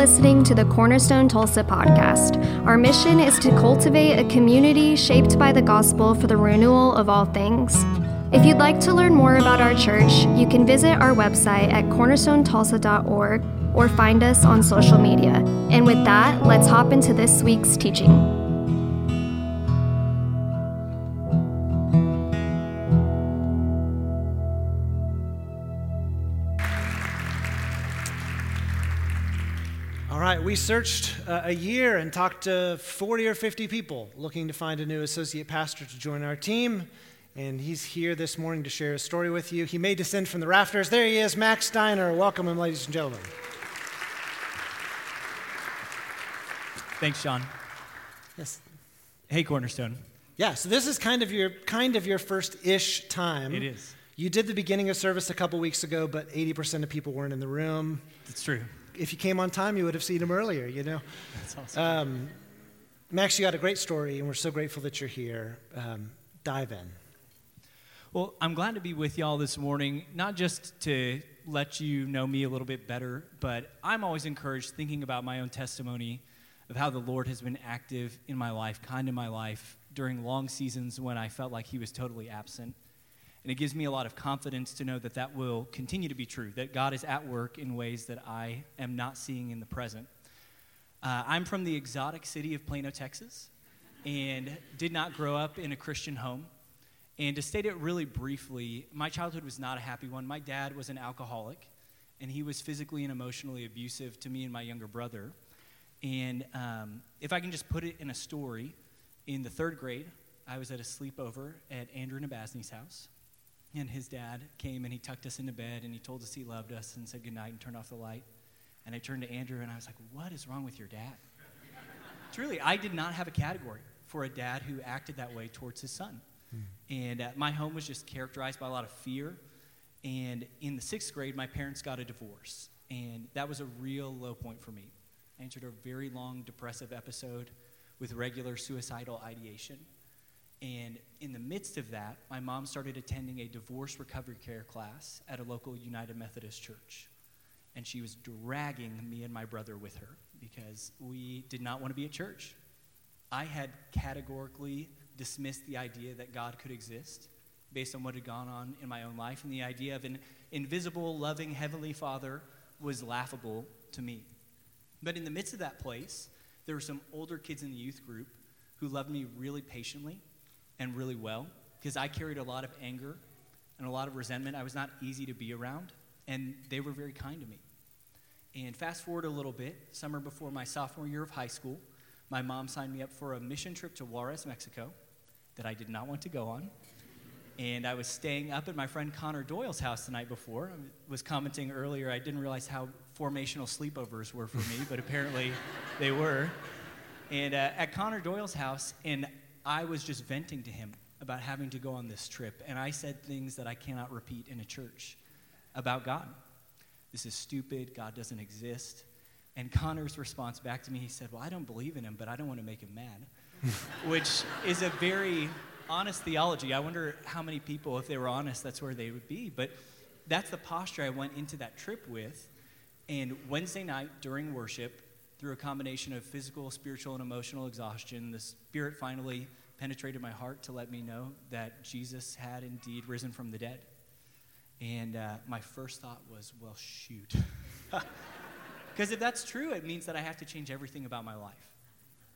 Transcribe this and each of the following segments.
listening to the Cornerstone Tulsa podcast. Our mission is to cultivate a community shaped by the gospel for the renewal of all things. If you'd like to learn more about our church, you can visit our website at cornerstonetulsa.org or find us on social media. And with that, let's hop into this week's teaching. We searched uh, a year and talked to 40 or 50 people looking to find a new associate pastor to join our team. And he's here this morning to share his story with you. He may descend from the rafters. There he is, Max Steiner. Welcome him, ladies and gentlemen. Thanks, Sean. Yes. Hey, Cornerstone. Yeah, so this is kind of your kind of your first-ish time. It is. You did the beginning of service a couple weeks ago, but 80% of people weren't in the room. That's true if you came on time, you would have seen him earlier, you know? That's awesome. Um, Max, you got a great story, and we're so grateful that you're here. Um, dive in. Well, I'm glad to be with y'all this morning, not just to let you know me a little bit better, but I'm always encouraged thinking about my own testimony of how the Lord has been active in my life, kind in my life, during long seasons when I felt like He was totally absent. And it gives me a lot of confidence to know that that will continue to be true, that God is at work in ways that I am not seeing in the present. Uh, I'm from the exotic city of Plano, Texas, and did not grow up in a Christian home. And to state it really briefly, my childhood was not a happy one. My dad was an alcoholic, and he was physically and emotionally abusive to me and my younger brother. And um, if I can just put it in a story, in the third grade, I was at a sleepover at Andrew Nabasny's house and his dad came and he tucked us into bed and he told us he loved us and said goodnight and turned off the light. And I turned to Andrew and I was like, What is wrong with your dad? Truly, I did not have a category for a dad who acted that way towards his son. Mm. And uh, my home was just characterized by a lot of fear. And in the sixth grade, my parents got a divorce. And that was a real low point for me. I entered a very long depressive episode with regular suicidal ideation. And in the midst of that, my mom started attending a divorce recovery care class at a local United Methodist church. And she was dragging me and my brother with her because we did not want to be at church. I had categorically dismissed the idea that God could exist based on what had gone on in my own life, and the idea of an invisible, loving Heavenly Father was laughable to me. But in the midst of that place, there were some older kids in the youth group who loved me really patiently and really well because I carried a lot of anger and a lot of resentment. I was not easy to be around, and they were very kind to me. And fast forward a little bit, summer before my sophomore year of high school, my mom signed me up for a mission trip to Juarez, Mexico, that I did not want to go on. And I was staying up at my friend Connor Doyle's house the night before. I was commenting earlier, I didn't realize how formational sleepovers were for me, but apparently they were. And uh, at Connor Doyle's house, and I was just venting to him about having to go on this trip, and I said things that I cannot repeat in a church about God. This is stupid. God doesn't exist. And Connor's response back to me, he said, Well, I don't believe in him, but I don't want to make him mad, which is a very honest theology. I wonder how many people, if they were honest, that's where they would be. But that's the posture I went into that trip with. And Wednesday night during worship, through a combination of physical, spiritual, and emotional exhaustion, the Spirit finally penetrated my heart to let me know that Jesus had indeed risen from the dead. And uh, my first thought was, well, shoot. Because if that's true, it means that I have to change everything about my life.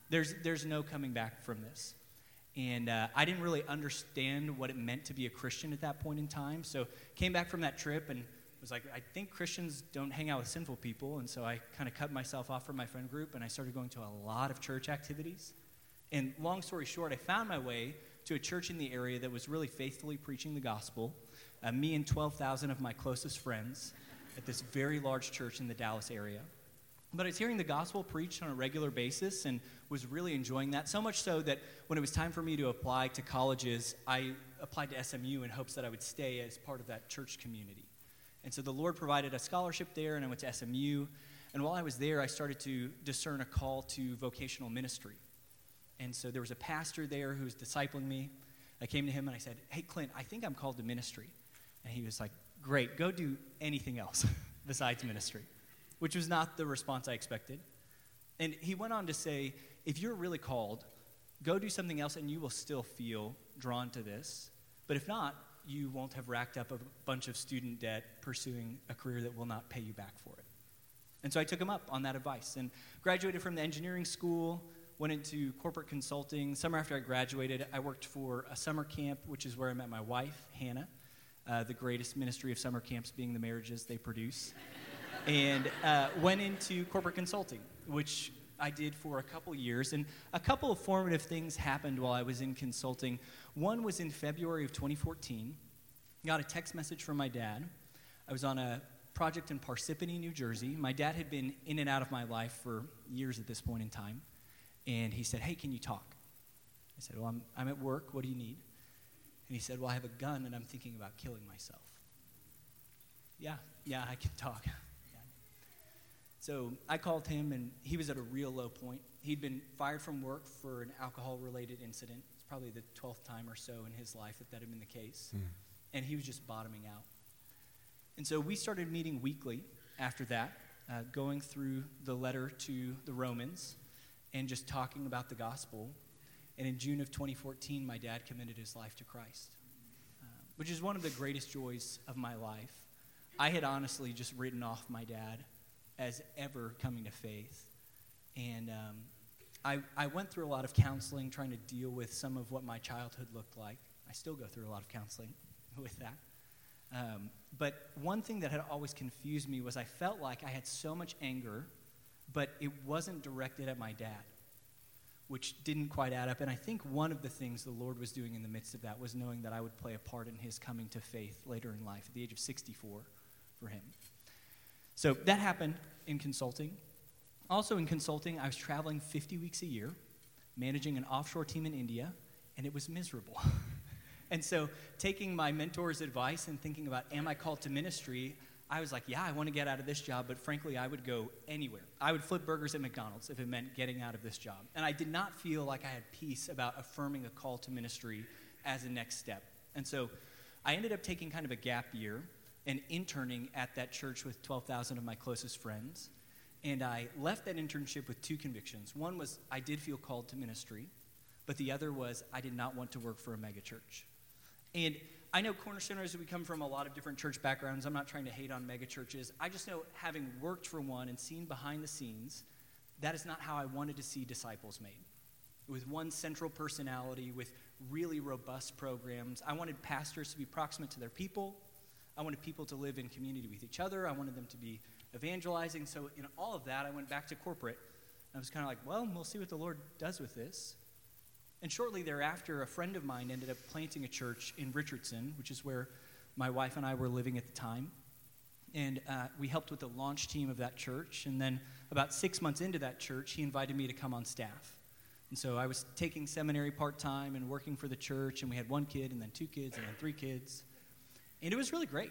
There's, there's no coming back from this. And uh, I didn't really understand what it meant to be a Christian at that point in time. So came back from that trip and was like, I think Christians don't hang out with sinful people. And so I kind of cut myself off from my friend group and I started going to a lot of church activities. And long story short, I found my way to a church in the area that was really faithfully preaching the gospel. Uh, me and 12,000 of my closest friends at this very large church in the Dallas area. But I was hearing the gospel preached on a regular basis and was really enjoying that. So much so that when it was time for me to apply to colleges, I applied to SMU in hopes that I would stay as part of that church community. And so the Lord provided a scholarship there, and I went to SMU. And while I was there, I started to discern a call to vocational ministry. And so there was a pastor there who was discipling me. I came to him and I said, Hey, Clint, I think I'm called to ministry. And he was like, Great, go do anything else besides ministry. which was not the response I expected. And he went on to say, if you're really called, go do something else and you will still feel drawn to this. But if not, you won't have racked up a bunch of student debt pursuing a career that will not pay you back for it. And so I took him up on that advice and graduated from the engineering school, went into corporate consulting. Summer after I graduated, I worked for a summer camp, which is where I met my wife, Hannah, uh, the greatest ministry of summer camps being the marriages they produce. and uh, went into corporate consulting, which I did for a couple years. And a couple of formative things happened while I was in consulting. One was in February of 2014. Got a text message from my dad. I was on a project in Parsippany, New Jersey. My dad had been in and out of my life for years at this point in time. And he said, Hey, can you talk? I said, Well, I'm, I'm at work. What do you need? And he said, Well, I have a gun and I'm thinking about killing myself. Yeah, yeah, I can talk. So I called him, and he was at a real low point. He'd been fired from work for an alcohol related incident. It's probably the 12th time or so in his life that that had been the case. Mm. And he was just bottoming out. And so we started meeting weekly after that, uh, going through the letter to the Romans and just talking about the gospel. And in June of 2014, my dad committed his life to Christ, uh, which is one of the greatest joys of my life. I had honestly just written off my dad as ever coming to faith. And um, I, I went through a lot of counseling trying to deal with some of what my childhood looked like. I still go through a lot of counseling with that. Um, but one thing that had always confused me was I felt like I had so much anger, but it wasn't directed at my dad, which didn't quite add up. And I think one of the things the Lord was doing in the midst of that was knowing that I would play a part in his coming to faith later in life at the age of 64 for him. So that happened in consulting. Also, in consulting, I was traveling 50 weeks a year, managing an offshore team in India, and it was miserable. And so, taking my mentor's advice and thinking about, am I called to ministry? I was like, yeah, I want to get out of this job, but frankly, I would go anywhere. I would flip burgers at McDonald's if it meant getting out of this job. And I did not feel like I had peace about affirming a call to ministry as a next step. And so I ended up taking kind of a gap year and interning at that church with 12,000 of my closest friends. And I left that internship with two convictions. One was I did feel called to ministry, but the other was I did not want to work for a megachurch. And I know Cornerstoners, we come from a lot of different church backgrounds. I'm not trying to hate on megachurches. I just know, having worked for one and seen behind the scenes, that is not how I wanted to see disciples made. With one central personality, with really robust programs. I wanted pastors to be proximate to their people. I wanted people to live in community with each other. I wanted them to be evangelizing. So, in all of that, I went back to corporate. I was kind of like, well, we'll see what the Lord does with this. And shortly thereafter, a friend of mine ended up planting a church in Richardson, which is where my wife and I were living at the time. And uh, we helped with the launch team of that church. And then, about six months into that church, he invited me to come on staff. And so I was taking seminary part time and working for the church, and we had one kid, and then two kids, and then three kids. And it was really great.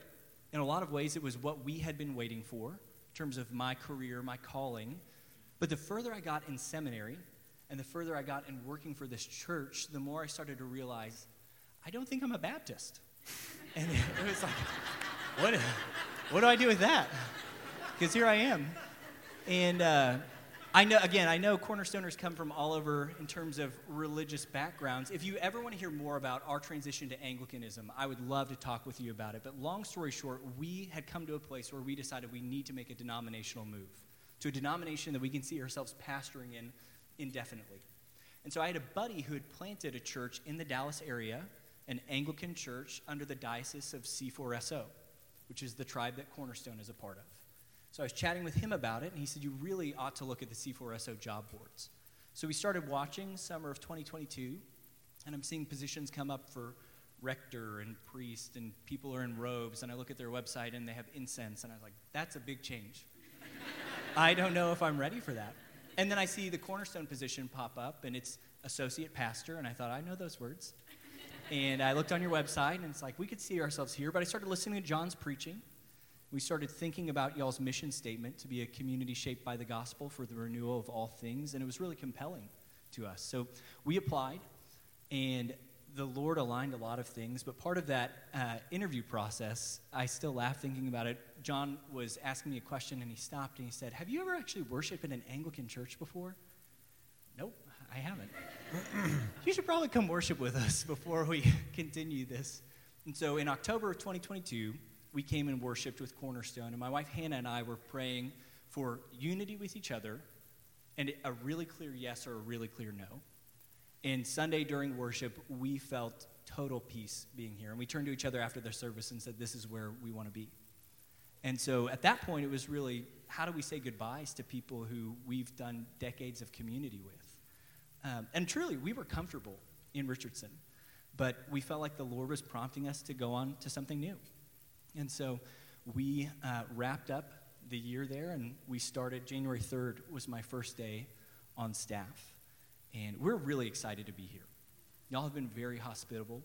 In a lot of ways, it was what we had been waiting for in terms of my career, my calling. But the further I got in seminary, and the further I got in working for this church, the more I started to realize I don't think I'm a Baptist. And it was like, what, what do I do with that? Because here I am. And uh, I know, again, I know cornerstoners come from all over in terms of religious backgrounds. If you ever want to hear more about our transition to Anglicanism, I would love to talk with you about it. But long story short, we had come to a place where we decided we need to make a denominational move to a denomination that we can see ourselves pastoring in indefinitely. And so I had a buddy who had planted a church in the Dallas area, an Anglican church under the diocese of C4SO, which is the tribe that Cornerstone is a part of. So I was chatting with him about it, and he said, You really ought to look at the C4SO job boards. So we started watching summer of 2022, and I'm seeing positions come up for rector and priest, and people are in robes, and I look at their website and they have incense, and I was like, That's a big change. I don't know if I'm ready for that. And then I see the cornerstone position pop up, and it's associate pastor, and I thought, I know those words. And I looked on your website, and it's like, we could see ourselves here. But I started listening to John's preaching. We started thinking about y'all's mission statement to be a community shaped by the gospel for the renewal of all things, and it was really compelling to us. So we applied, and the Lord aligned a lot of things, but part of that uh, interview process, I still laugh thinking about it. John was asking me a question and he stopped and he said, Have you ever actually worshiped in an Anglican church before? Nope, I haven't. you should probably come worship with us before we continue this. And so in October of 2022, we came and worshiped with Cornerstone, and my wife Hannah and I were praying for unity with each other and a really clear yes or a really clear no. And Sunday during worship, we felt total peace being here. And we turned to each other after the service and said, This is where we want to be. And so at that point, it was really how do we say goodbyes to people who we've done decades of community with? Um, and truly, we were comfortable in Richardson, but we felt like the Lord was prompting us to go on to something new. And so we uh, wrapped up the year there, and we started January 3rd was my first day on staff. And we're really excited to be here. Y'all have been very hospitable,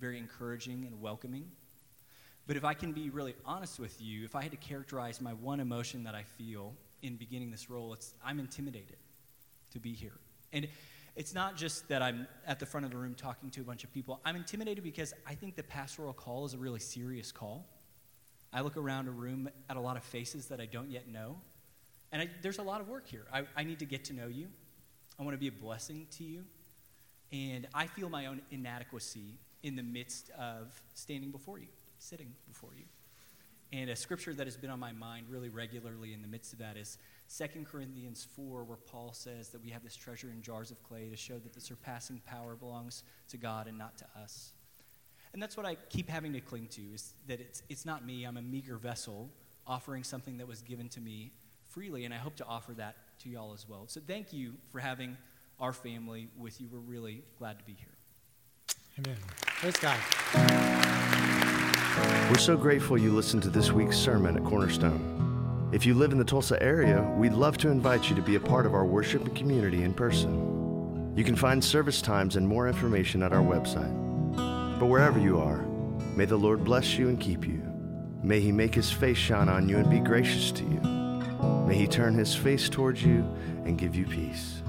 very encouraging, and welcoming. But if I can be really honest with you, if I had to characterize my one emotion that I feel in beginning this role, it's I'm intimidated to be here. And it's not just that I'm at the front of the room talking to a bunch of people. I'm intimidated because I think the pastoral call is a really serious call. I look around a room at a lot of faces that I don't yet know. And I, there's a lot of work here. I, I need to get to know you. I want to be a blessing to you. And I feel my own inadequacy in the midst of standing before you, sitting before you. And a scripture that has been on my mind really regularly in the midst of that is 2 Corinthians 4, where Paul says that we have this treasure in jars of clay to show that the surpassing power belongs to God and not to us. And that's what I keep having to cling to is that it's, it's not me. I'm a meager vessel offering something that was given to me freely, and I hope to offer that to y'all as well. So thank you for having our family with you. We're really glad to be here. Amen. Praise God. We're so grateful you listened to this week's sermon at Cornerstone. If you live in the Tulsa area, we'd love to invite you to be a part of our worship and community in person. You can find service times and more information at our website. But wherever you are, may the Lord bless you and keep you. May he make his face shine on you and be gracious to you. May he turn his face towards you and give you peace.